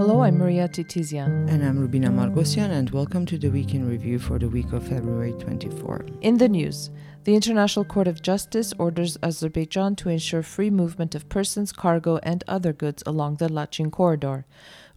Hello, I'm Maria Titizian. And I'm Rubina Margosian, and welcome to the Week in Review for the week of February 24. In the news, the International Court of Justice orders Azerbaijan to ensure free movement of persons, cargo, and other goods along the Lachin corridor.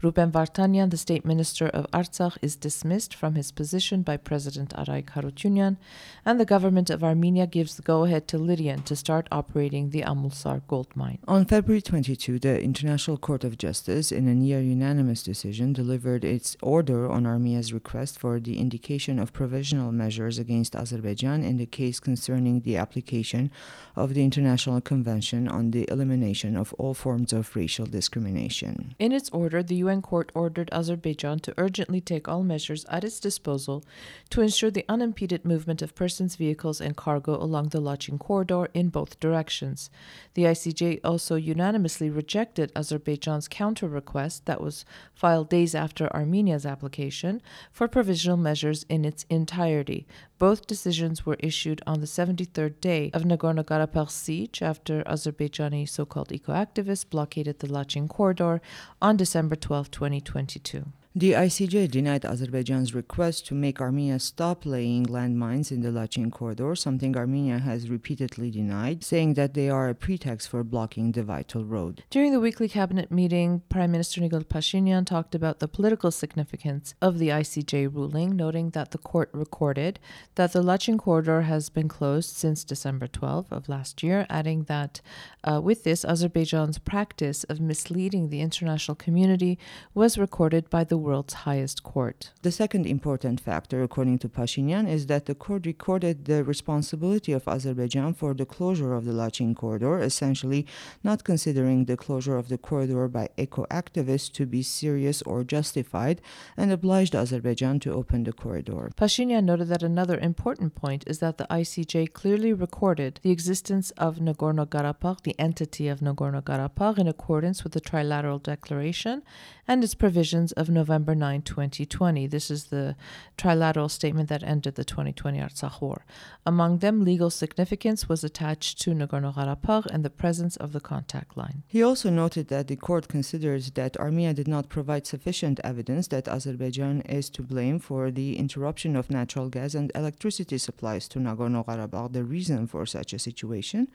Ruben Vartanian, the state minister of Artsakh, is dismissed from his position by President Araik Harutyunyan, and the government of Armenia gives the go-ahead to Lydian to start operating the Amulsar gold mine. On February 22, the International Court of Justice, in a near unanimous decision, delivered its order on Armenia's request for the indication of provisional measures against Azerbaijan in the case concerning the application of the International Convention on the Elimination of All Forms of Racial Discrimination. In its order, the UN UN court ordered Azerbaijan to urgently take all measures at its disposal to ensure the unimpeded movement of persons, vehicles, and cargo along the Lachin corridor in both directions. The ICJ also unanimously rejected Azerbaijan's counter request that was filed days after Armenia's application for provisional measures in its entirety. Both decisions were issued on the 73rd day of Nagorno Karabakh siege after Azerbaijani so called eco activists blockaded the Lachin corridor on December 12. 2022. The ICJ denied Azerbaijan's request to make Armenia stop laying landmines in the Lachin corridor, something Armenia has repeatedly denied, saying that they are a pretext for blocking the vital road. During the weekly cabinet meeting, Prime Minister Nikol Pashinyan talked about the political significance of the ICJ ruling, noting that the court recorded that the Lachin corridor has been closed since December 12 of last year, adding that uh, with this, Azerbaijan's practice of misleading the international community was recorded by the world's highest court. The second important factor, according to Pashinyan, is that the court recorded the responsibility of Azerbaijan for the closure of the Lachin corridor, essentially not considering the closure of the corridor by eco activists to be serious or justified, and obliged Azerbaijan to open the corridor. Pashinyan noted that another important point is that the ICJ clearly recorded the existence of Nagorno Karabakh, the entity of Nagorno Karabakh, in accordance with the Trilateral Declaration and its provisions of November. November 9, 2020. This is the trilateral statement that ended the 2020 Artsakh War. Among them, legal significance was attached to Nagorno Karabakh and the presence of the contact line. He also noted that the court considers that Armenia did not provide sufficient evidence that Azerbaijan is to blame for the interruption of natural gas and electricity supplies to Nagorno Karabakh. The reason for such a situation,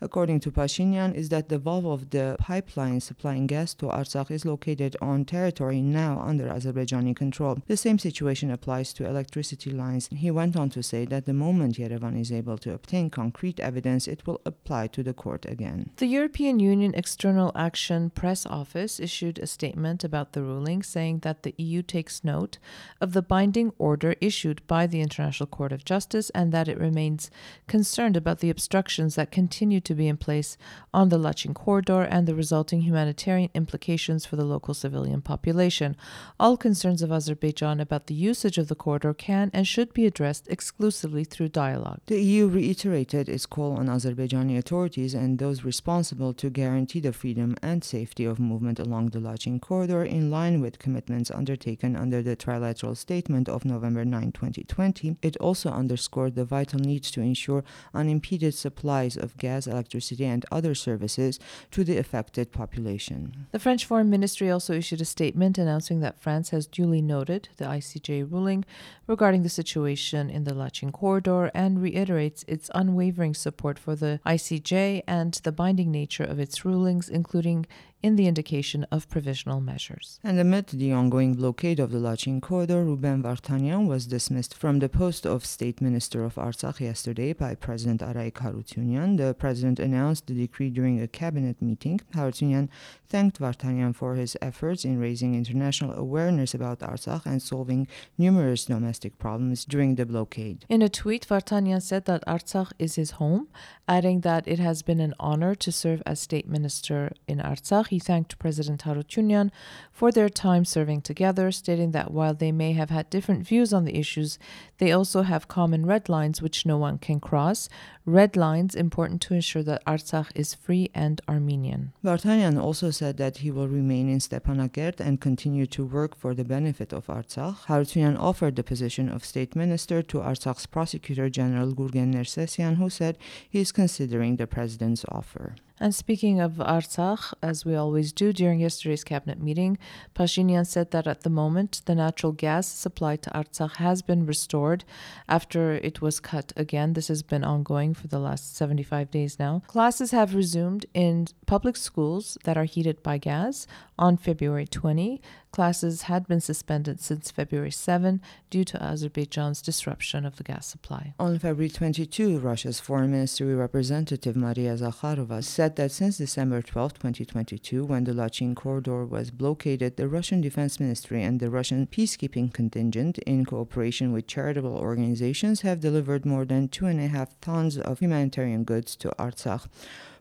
according to Pashinyan, is that the valve of the pipeline supplying gas to Artsakh is located on territory now under Azerbaijani control. The same situation applies to electricity lines. He went on to say that the moment Yerevan is able to obtain concrete evidence, it will apply to the court again. The European Union External Action Press Office issued a statement about the ruling, saying that the EU takes note of the binding order issued by the International Court of Justice and that it remains concerned about the obstructions that continue to be in place on the Lachin corridor and the resulting humanitarian implications for the local civilian population. All concerns of Azerbaijan about the usage of the corridor can and should be addressed exclusively through dialogue. The EU reiterated its call on Azerbaijani authorities and those responsible to guarantee the freedom and safety of movement along the Lachin corridor in line with commitments undertaken under the trilateral statement of November 9, 2020. It also underscored the vital need to ensure unimpeded supplies of gas, electricity, and other services to the affected population. The French Foreign Ministry also issued a statement announcing that France has duly noted the ICJ ruling regarding the situation in the Lachin corridor and reiterates its unwavering support for the ICJ and the binding nature of its rulings, including in the indication of provisional measures. And amid the ongoing blockade of the Lachin corridor, Ruben Vartanian was dismissed from the post of State Minister of Artsakh yesterday by President Araik Harutyunyan. The president announced the decree during a cabinet meeting. Harutyunyan thanked Vartanian for his efforts in raising international awareness about Artsakh and solving numerous domestic problems during the blockade. In a tweet, Vartanian said that Artsakh is his home, adding that it has been an honor to serve as state minister in Artsakh he thanked President Harutyunyan for their time serving together, stating that while they may have had different views on the issues, they also have common red lines which no one can cross, red lines important to ensure that Artsakh is free and Armenian. Vartanian also said that he will remain in Stepanakert and continue to work for the benefit of Artsakh. Harutyunyan offered the position of state minister to Artsakh's prosecutor general Gurgen Nersesyan, who said he is considering the president's offer. And speaking of Artsakh, as we always do during yesterday's cabinet meeting, Pashinyan said that at the moment the natural gas supply to Artsakh has been restored after it was cut again. This has been ongoing for the last 75 days now. Classes have resumed in public schools that are heated by gas on February 20. Classes had been suspended since February 7 due to Azerbaijan's disruption of the gas supply. On February 22, Russia's Foreign Ministry representative Maria Zakharova said that since December 12, 2022, when the Lachin corridor was blockaded, the Russian Defense Ministry and the Russian peacekeeping contingent, in cooperation with charitable organizations, have delivered more than two and a half tons of humanitarian goods to Artsakh.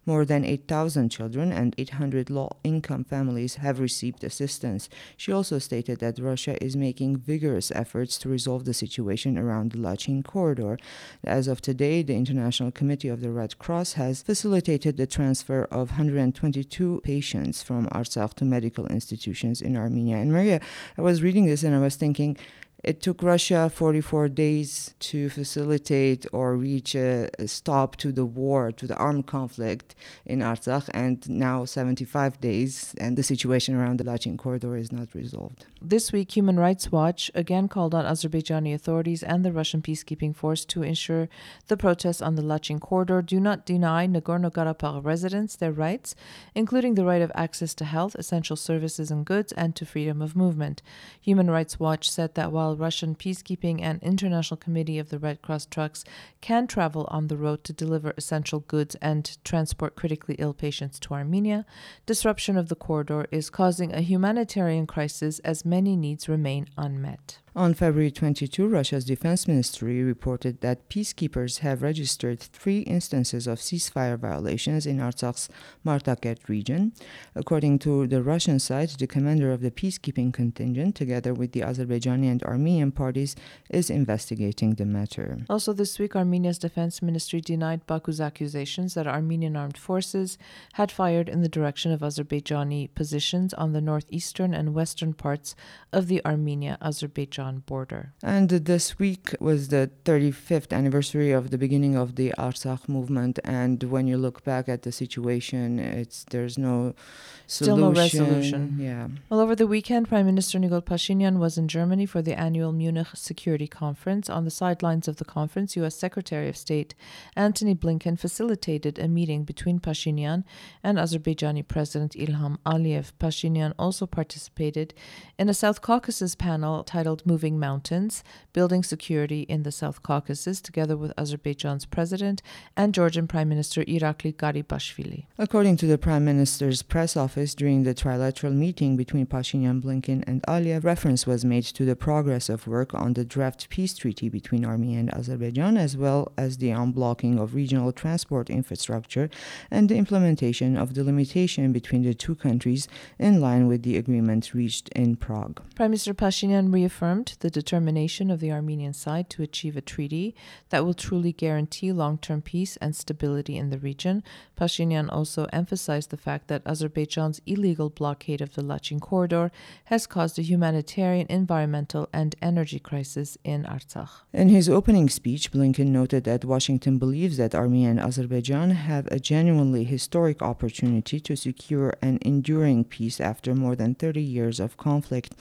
More than 8,000 children and 800 low income families have received assistance. She also stated that Russia is making vigorous efforts to resolve the situation around the Lachin corridor. As of today, the International Committee of the Red Cross has facilitated the transfer of 122 patients from Artsakh to medical institutions in Armenia. And Maria, I was reading this and I was thinking, it took Russia 44 days to facilitate or reach a, stop to the war, to the armed conflict in Artsakh, and now 75 days, and the situation around the Lachin corridor is not resolved. This week, Human Rights Watch again called on Azerbaijani authorities and the Russian peacekeeping force to ensure the protests on the Lachin corridor do not deny Nagorno Karabakh residents their rights, including the right of access to health, essential services and goods, and to freedom of movement. Human Rights Watch said that while Russian peacekeeping and International Committee of the Red Cross trucks can travel on the road to deliver essential goods and transport critically ill patients to Armenia, disruption of the corridor is causing a humanitarian crisis as many needs remain unmet. On February 22, Russia's defense ministry reported that peacekeepers have registered three instances of ceasefire violations in Artsakh's Martakert region. According to the Russian side, the commander of the peacekeeping contingent, together with the Azerbaijani and Armenian parties, is investigating the matter. Also, this week, Armenia's defense ministry denied Baku's accusations that Armenian armed forces had fired in the direction of Azerbaijani positions on the northeastern and western parts of the Armenia Azerbaijan border. And this week was the 35th anniversary of the beginning of the Artsakh movement. And when you look back at the situation, it's there's no Still no resolution. Yeah. Well, over the weekend, Prime Minister Nikol Pashinyan was in Germany for the annual Munich Security Conference. On the sidelines of the conference, U.S. Secretary of State Antony Blinken facilitated a meeting between Pashinyan and Azerbaijani President Ilham Aliyev. Pashinyan also participated in a South Caucasus panel titled Moving Mountains Building Security in the South Caucasus, together with Azerbaijan's president and Georgian Prime Minister Irakli Garibashvili. According to the Prime Minister's press office, during the trilateral meeting between Pashinyan, Blinken, and Aliyev, reference was made to the progress of work on the draft peace treaty between Armenia and Azerbaijan, as well as the unblocking of regional transport infrastructure and the implementation of delimitation between the two countries in line with the agreement reached in Prague. Prime Minister Pashinyan reaffirmed the determination of the Armenian side to achieve a treaty that will truly guarantee long term peace and stability in the region. Pashinyan also emphasized the fact that Azerbaijan's illegal blockade of the Lachin corridor has caused a humanitarian, environmental, and energy crisis in Artsakh. In his opening speech, Blinken noted that Washington believes that Armenia and Azerbaijan have a genuinely historic opportunity to secure an enduring peace after more than 30 years of conflict.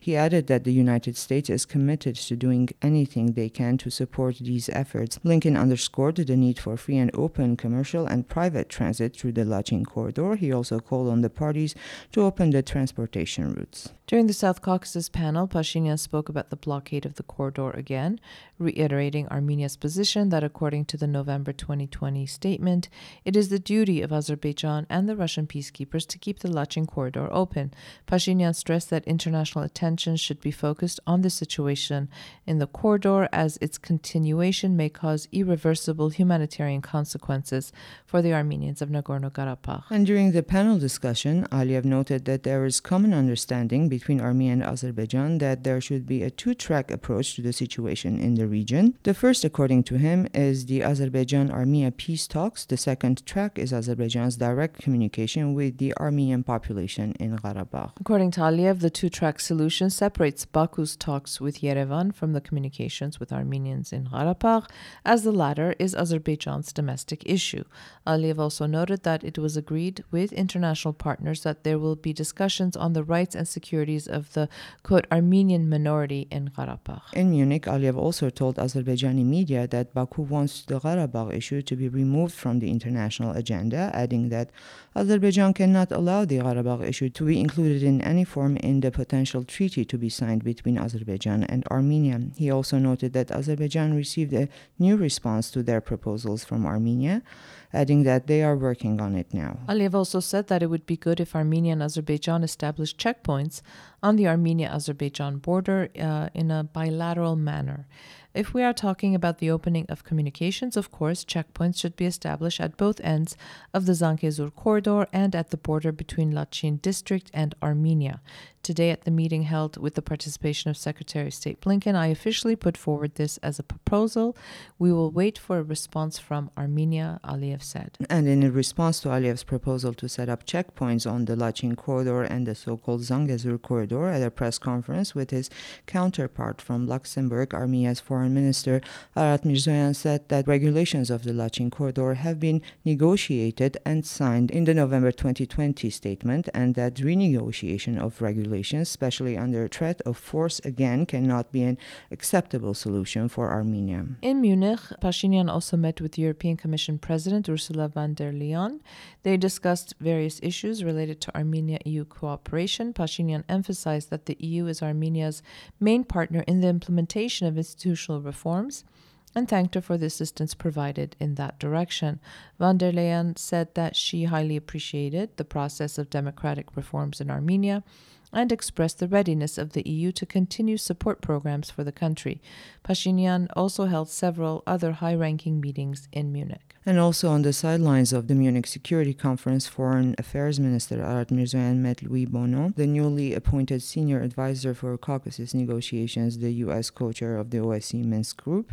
He added that the United States is committed to doing anything they can to support these efforts. Blinken underscored the need for free and open commercial and private transit through the Lachin corridor. He also called on the parties to open the transportation routes. During the South Caucasus panel, Pashinyan spoke about the blockade of the corridor again, reiterating Armenia's position that according to the November 2020 statement, it is the duty of Azerbaijan and the Russian peacekeepers to keep the Lachin corridor open. Pashinyan stressed that international attention should be focused on the situation in the corridor as its continuation may cause irreversible humanitarian consequences for the Armenians of Nagorno-Karabakh. And during the panel discussion, Aliyev noted that there is common understanding between Armenia and Azerbaijan that there should be a two track approach to the situation in the region. The first, according to him, is the Azerbaijan Armenia peace talks. The second track is Azerbaijan's direct communication with the Armenian population in Karabakh. According to Aliyev, the two track solution separates Baku's talks with Yerevan from the communications with Armenians in Karabakh, as the latter is Azerbaijan's domestic issue. Aliyev also noted that it was agreed with international partners that there will be discussions on the rights and securities of the quote Armenian minority in Karabakh. In Munich, Aliyev also told Azerbaijani media that Baku wants the Karabakh issue to be removed from the international agenda, adding that Azerbaijan cannot allow the Karabakh issue to be included in any form in the potential treaty to be signed between Azerbaijan and Armenia. He also noted that Azerbaijan received a new response to their proposals from Armenia adding that they are working on it now. Aliyev also said that it would be good if Armenia and Azerbaijan established checkpoints on the Armenia Azerbaijan border uh, in a bilateral manner. If we are talking about the opening of communications, of course, checkpoints should be established at both ends of the Zangezur corridor and at the border between Lachin district and Armenia. Today, at the meeting held with the participation of Secretary of State Blinken, I officially put forward this as a proposal. We will wait for a response from Armenia, Aliyev said. And in response to Aliyev's proposal to set up checkpoints on the Lachin corridor and the so called Zangezur corridor at a press conference with his counterpart from Luxembourg, Armenia's foreign minister Ararat Mirzoyan said that regulations of the Lachin corridor have been negotiated and signed in the November 2020 statement and that renegotiation of regulations especially under threat of force, again cannot be an acceptable solution for Armenia. In Munich, Pashinyan also met with European Commission President Ursula von der Leyen. They discussed various issues related to Armenia EU cooperation. Pashinyan emphasized that the EU is Armenia's main partner in the implementation of institutional reforms and thanked her for the assistance provided in that direction. Von der Leyen said that she highly appreciated the process of democratic reforms in Armenia and expressed the readiness of the EU to continue support programs for the country. Pashinyan also held several other high ranking meetings in Munich. And also on the sidelines of the Munich Security Conference, Foreign Affairs Minister Ararat Mirzoyan met Louis Bono, the newly appointed senior advisor for Caucasus negotiations, the U.S. co-chair of the OSCE Minsk Group.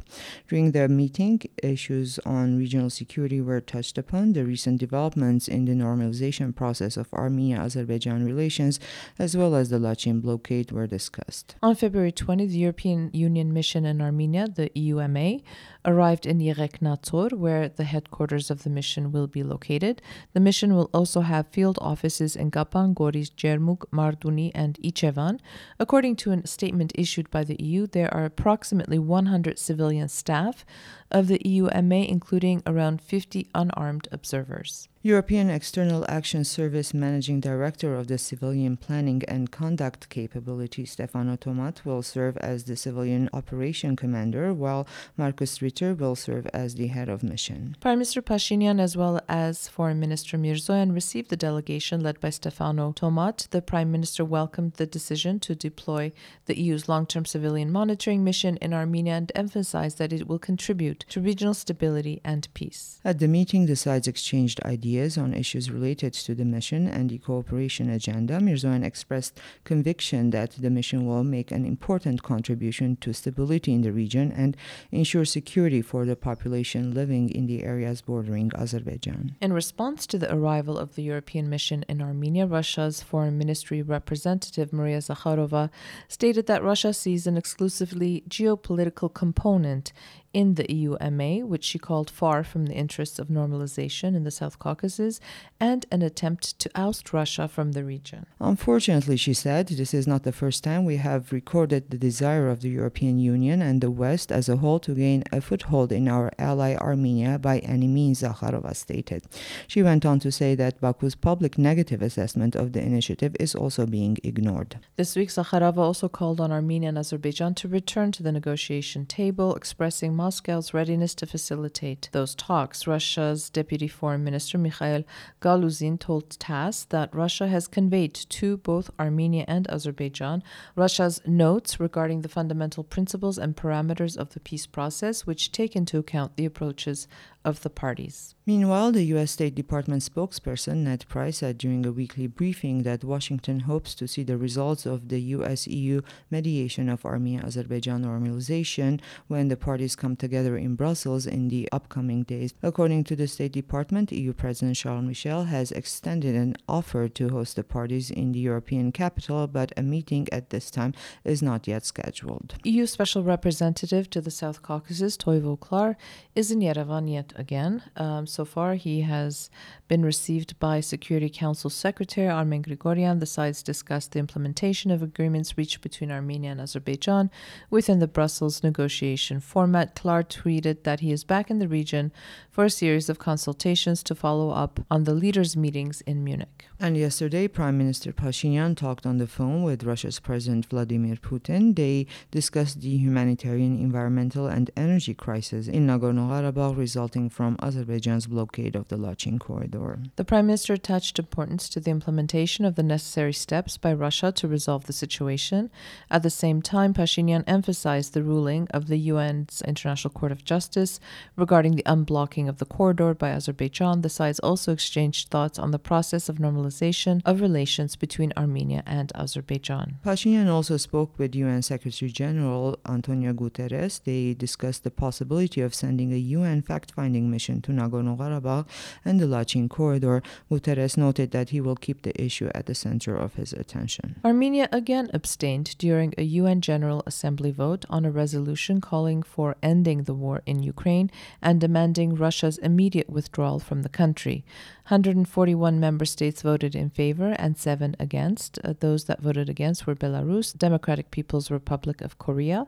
During the meeting, issues on regional security were touched upon, the recent developments in the normalization process of Armenia-Azerbaijan relations, as well as the Lachin blockade were discussed. On February 20, the European Union mission in Armenia, the EUMA, arrived in Yeghegnadzor, where the headquarters of the mission will be located. The mission will also have field offices in Kapan, Goris, Jermuk, Martuni, and Ijevan. According to a statement issued by the EU, there are approximately 100 civilian staff of the EUMA, including around 50 unarmed observers. European External Action Service Managing Director of the Civilian Planning and Conduct Capability, Stefano Tomat, will serve as the Civilian Operation Commander, while Markus Ritter will serve as the head of mission. Prime Minister Pashinyan, as well as Foreign Minister Mirzoyan, received the delegation led by Stefano Tomat. The Prime Minister welcomed the decision to deploy the EU's long term civilian monitoring mission in Armenia and emphasized that it will contribute to regional stability and peace. At the meeting, the sides exchanged ideas on issues related to the mission and the cooperation agenda. Mirzoyan expressed conviction that the mission will make an important contribution to stability in the region and ensure security for the population living in the areas bordering Azerbaijan. In response to the arrival of the European mission in Armenia, Russia's Foreign Ministry representative Maria Zakharova stated that Russia sees an exclusively geopolitical component in the EUMA, which she called far from the interests of normalization in the South Caucasus, and an attempt to oust Russia from the region. Unfortunately, she said, this is not the first time we have recorded the desire of the European Union and the West as a whole to gain a foothold in our ally Armenia by any means, Zakharova stated. She went on to say that Baku's public negative assessment of the initiative is also being ignored. This week, Zakharova also called on Armenia and Azerbaijan to return to the negotiation table, expressing Moscow's readiness to facilitate those talks. Russia's Deputy Foreign Minister Mikhail Galuzin told TASS that Russia has conveyed to both Armenia and Azerbaijan Russia's notes regarding the fundamental principles and parameters of the peace process, which take into account the approaches of the parties. Meanwhile, the U.S. State Department spokesperson Ned Price said during a weekly briefing that Washington hopes to see the results of the U.S. EU mediation of Armenia Azerbaijan normalization when the parties come together in Brussels in the upcoming days. According to the State Department, EU President Charles Michel has extended an offer to host the parties in the European capital, but a meeting at this time is not yet scheduled. EU Special Representative to the South Caucasus, Toivo Klaar, is in Yerevan yet again. Um, so far, he has been received by Security Council Secretary Armen Grigoryan. The sides discussed the implementation of agreements reached between Armenia and Azerbaijan within the Brussels negotiation format. Klaar tweeted that he is back in the region for a series of consultations to follow up on the leaders' meetings in Munich. And yesterday, Prime Minister Pashinyan talked on the phone with Russia's President Vladimir Putin. They discussed the humanitarian, environmental, and energy crisis in Nagorno Karabakh resulting from Azerbaijan's blockade of the Lachin corridor. The Prime Minister attached importance to the implementation of the necessary steps by Russia to resolve the situation. At the same time, Pashinyan emphasized the ruling of the UN's International Court of Justice regarding the unblocking of the corridor by Azerbaijan. The sides also exchanged thoughts on the process of normalization of relations between Armenia and Azerbaijan. Pashinyan also spoke with UN Secretary General Antonio Guterres. They discussed the possibility of sending a UN fact finding mission to Nagorno Karabakh and the Lachin corridor. Guterres noted that he will keep the issue at the center of his attention. Armenia again abstained during a UN General Assembly vote on a resolution calling for ending the war in Ukraine and demanding Russia's immediate withdrawal from the country. 141 member states voted in favor and seven against. Uh, those that voted against were Belarus, Democratic People's Republic of Korea,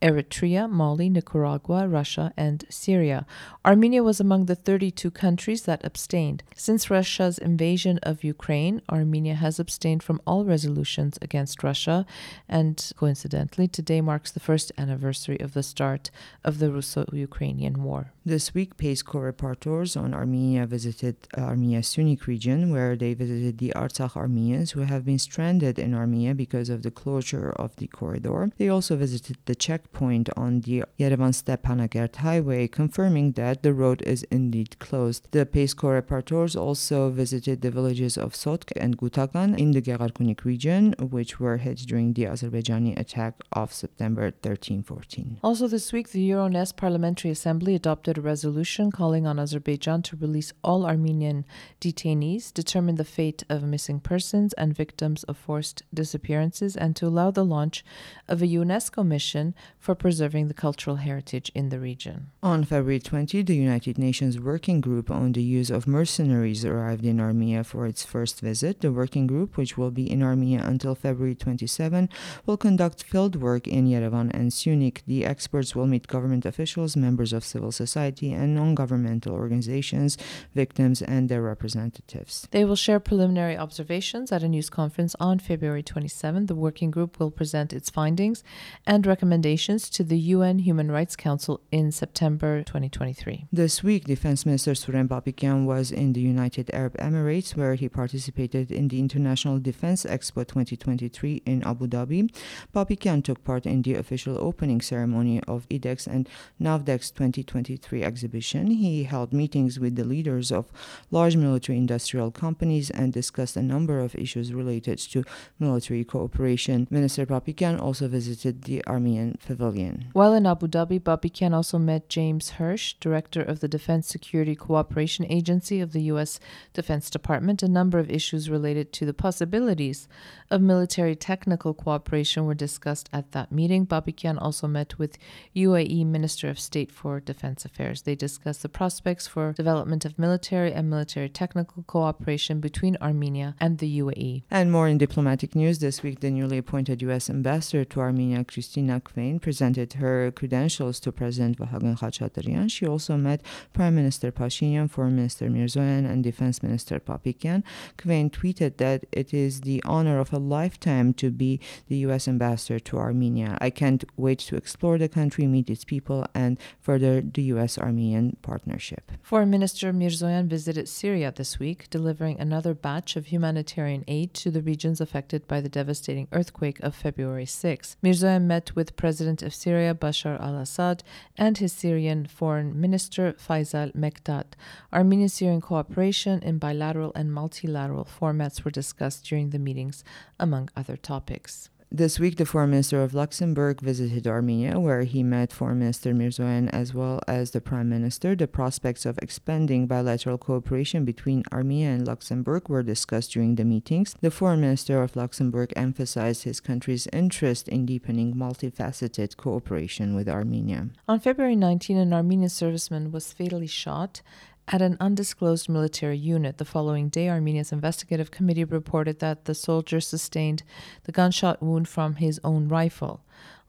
Eritrea, Mali, Nicaragua, Russia, and Syria. Armenia was among the 32 countries that abstained. Since Russia's invasion of Ukraine, Armenia has abstained from all resolutions against Russia, and coincidentally, today marks the first anniversary of the start of the Russo Ukrainian War. This week, Pace Corps reporters on Armenia visited Armenia's Syunik region, where they visited the Artsakh Armenians who have been stranded in Armenia because of the closure of the corridor. They also visited the checkpoint on the Yerevan Stepanakert highway, confirming that the road is indeed closed. The PACE co-rapporteurs also visited the villages of Sotk and Gutagan in the Gegharkunik region, which were hit during the Azerbaijani attack of September 13 14. Also, this week, the Euronest Parliamentary Assembly adopted a resolution calling on Azerbaijan to release all Armenian detainees, determine the fate of missing persons and victims of forced disappearances, and to allow the launch of a UNESCO mission for preserving the cultural heritage in the region. On February 20, the United Nations Working Group on the Use of Mercenaries arrived in Armenia for its first visit. The working group, which will be in Armenia until February 27, will conduct field work in Yerevan and Syunik. The experts will meet government officials, members of civil society, and non governmental organizations, victims, and their representatives. They will share preliminary observations at a news conference on February 27. The working group will present its findings and recommendations to the UN Human Rights Council in September 2023. This week, Defense Minister Suren Papikian was in the United Arab Emirates, where he participated in the International Defense Expo 2023 in Abu Dhabi. Papikian took part in the official opening ceremony of IDEX and NAVDEX 2023 exhibition. He held meetings with the leaders of large military industrial companies and discussed a number of issues related to military cooperation. Minister Papikian also visited the Armenian Pavilion. While in Abu Dhabi, Papikian also met James Hursch, director of the Defense Security Cooperation Agency of the U.S. Defense Department. A number of issues related to the possibilities of military technical cooperation were discussed at that meeting. Papikian also met with UAE Minister of State for Defense Affairs. They discussed the prospects for development of military and military technical cooperation between Armenia and the UAE. And more in diplomatic news this week, the newly appointed U.S. ambassador to Armenia, Kristina Kvien, presented her credentials to President Vahagn Khachaturyan. She also met Prime Minister Pashinyan, Foreign Minister Mirzoyan, and Defense Minister Papikian. Kvien tweeted that it is the honor of a lifetime to be the U.S. ambassador to Armenia. I can't wait to explore the country, meet its people, and further the U.S. Armenian partnership. Foreign Minister Mirzoyan visited Syria this week, delivering another batch of humanitarian aid to the regions affected by the devastating earthquake of February 6. Mirzoyan met with President of Syria Bashar al Assad and his Syrian Foreign Minister. Faisal Mekdad. Armenia Syrian cooperation in bilateral and multilateral formats were discussed during the meetings, among other topics. This week, the Foreign Minister of Luxembourg visited Armenia, where he met Foreign Minister Mirzoyan as well as the Prime Minister. The prospects of expanding bilateral cooperation between Armenia and Luxembourg were discussed during the meetings. The Foreign Minister of Luxembourg emphasized his country's interest in deepening multifaceted cooperation with Armenia. On February 19, an Armenian serviceman was fatally shot at an undisclosed military unit. The following day, Armenia's investigative committee reported that the soldier sustained the gunshot wound from his own rifle.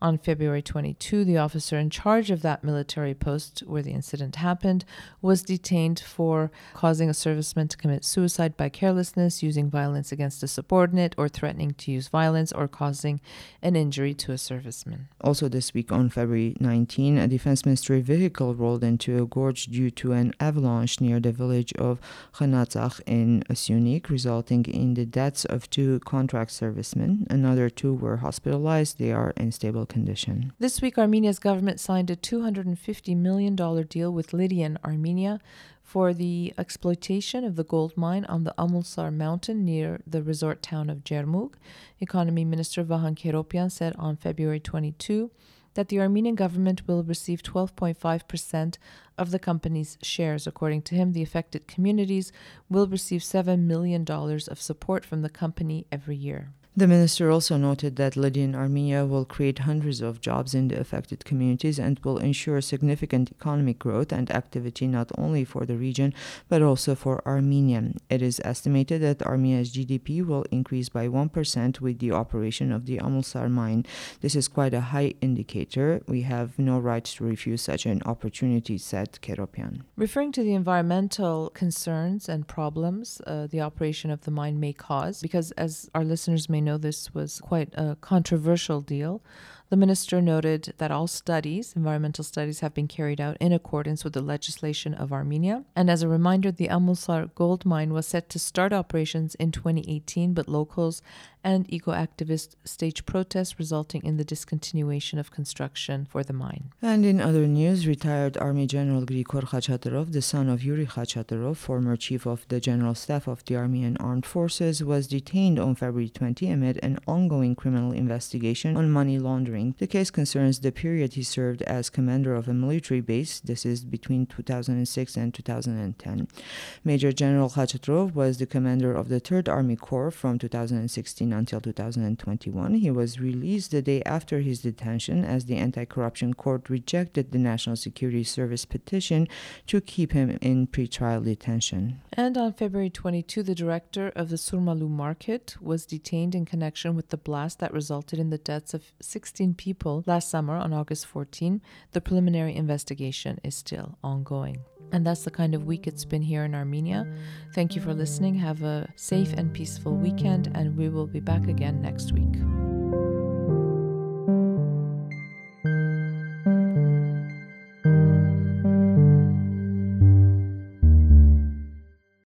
On February 22, the officer in charge of that military post where the incident happened was detained for causing a serviceman to commit suicide by carelessness, using violence against a subordinate, or threatening to use violence or causing an injury to a serviceman. Also, this week on February 19, a defense ministry vehicle rolled into a gorge due to an avalanche near the village of Khnatsakh in Syunik, resulting in the deaths of two contract servicemen. Another two were hospitalized. They are in stable condition. This week, Armenia's government signed a $250 million deal with Lydian Armenia for the exploitation of the gold mine on the Amulsar mountain near the resort town of Jermuk. Economy Minister Vahan Keropyan said on February 22 that the Armenian government will receive 12.5% of the company's shares. According to him, the affected communities will receive $7 million of support from the company every year. The minister also noted that Lydia Lydian Armenia will create hundreds of jobs in the affected communities and will ensure significant economic growth and activity not only for the region but also for Armenia. It is estimated that Armenia's GDP will increase by 1% with the operation of the Amulsar mine. This is quite a high indicator. We have no right to refuse such an opportunity, said Keropian. Referring to the environmental concerns and problems uh, the operation of the mine may cause, because as our listeners may know this was quite a controversial deal. The minister noted that all studies, environmental studies, have been carried out in accordance with the legislation of Armenia. And as a reminder, the Amulsar gold mine was set to start operations in 2018, but locals and eco activists staged protests, resulting in the discontinuation of construction for the mine. And in other news, retired Army General Grigor Khachaturov, the son of Yuri Khachaturov, former chief of the General Staff of the Armenian Armed Forces, was detained on February 20 amid an ongoing criminal investigation on money laundering. The case concerns the period he served as commander of a military base. This is between 2006 and 2010. Major General Khachaturov was the commander of the 3rd Army Corps from 2016 until 2021. He was released the day after his detention as the anti corruption court rejected the National Security Service petition to keep him in pretrial detention. And on February 22, the director of the Surmalu market was detained in connection with the blast that resulted in the deaths of 16 people last summer on August 14. The preliminary investigation is still ongoing. And that's the kind of week it's been here in Armenia. Thank you for listening. Have a safe and peaceful weekend, and we will be back again next week.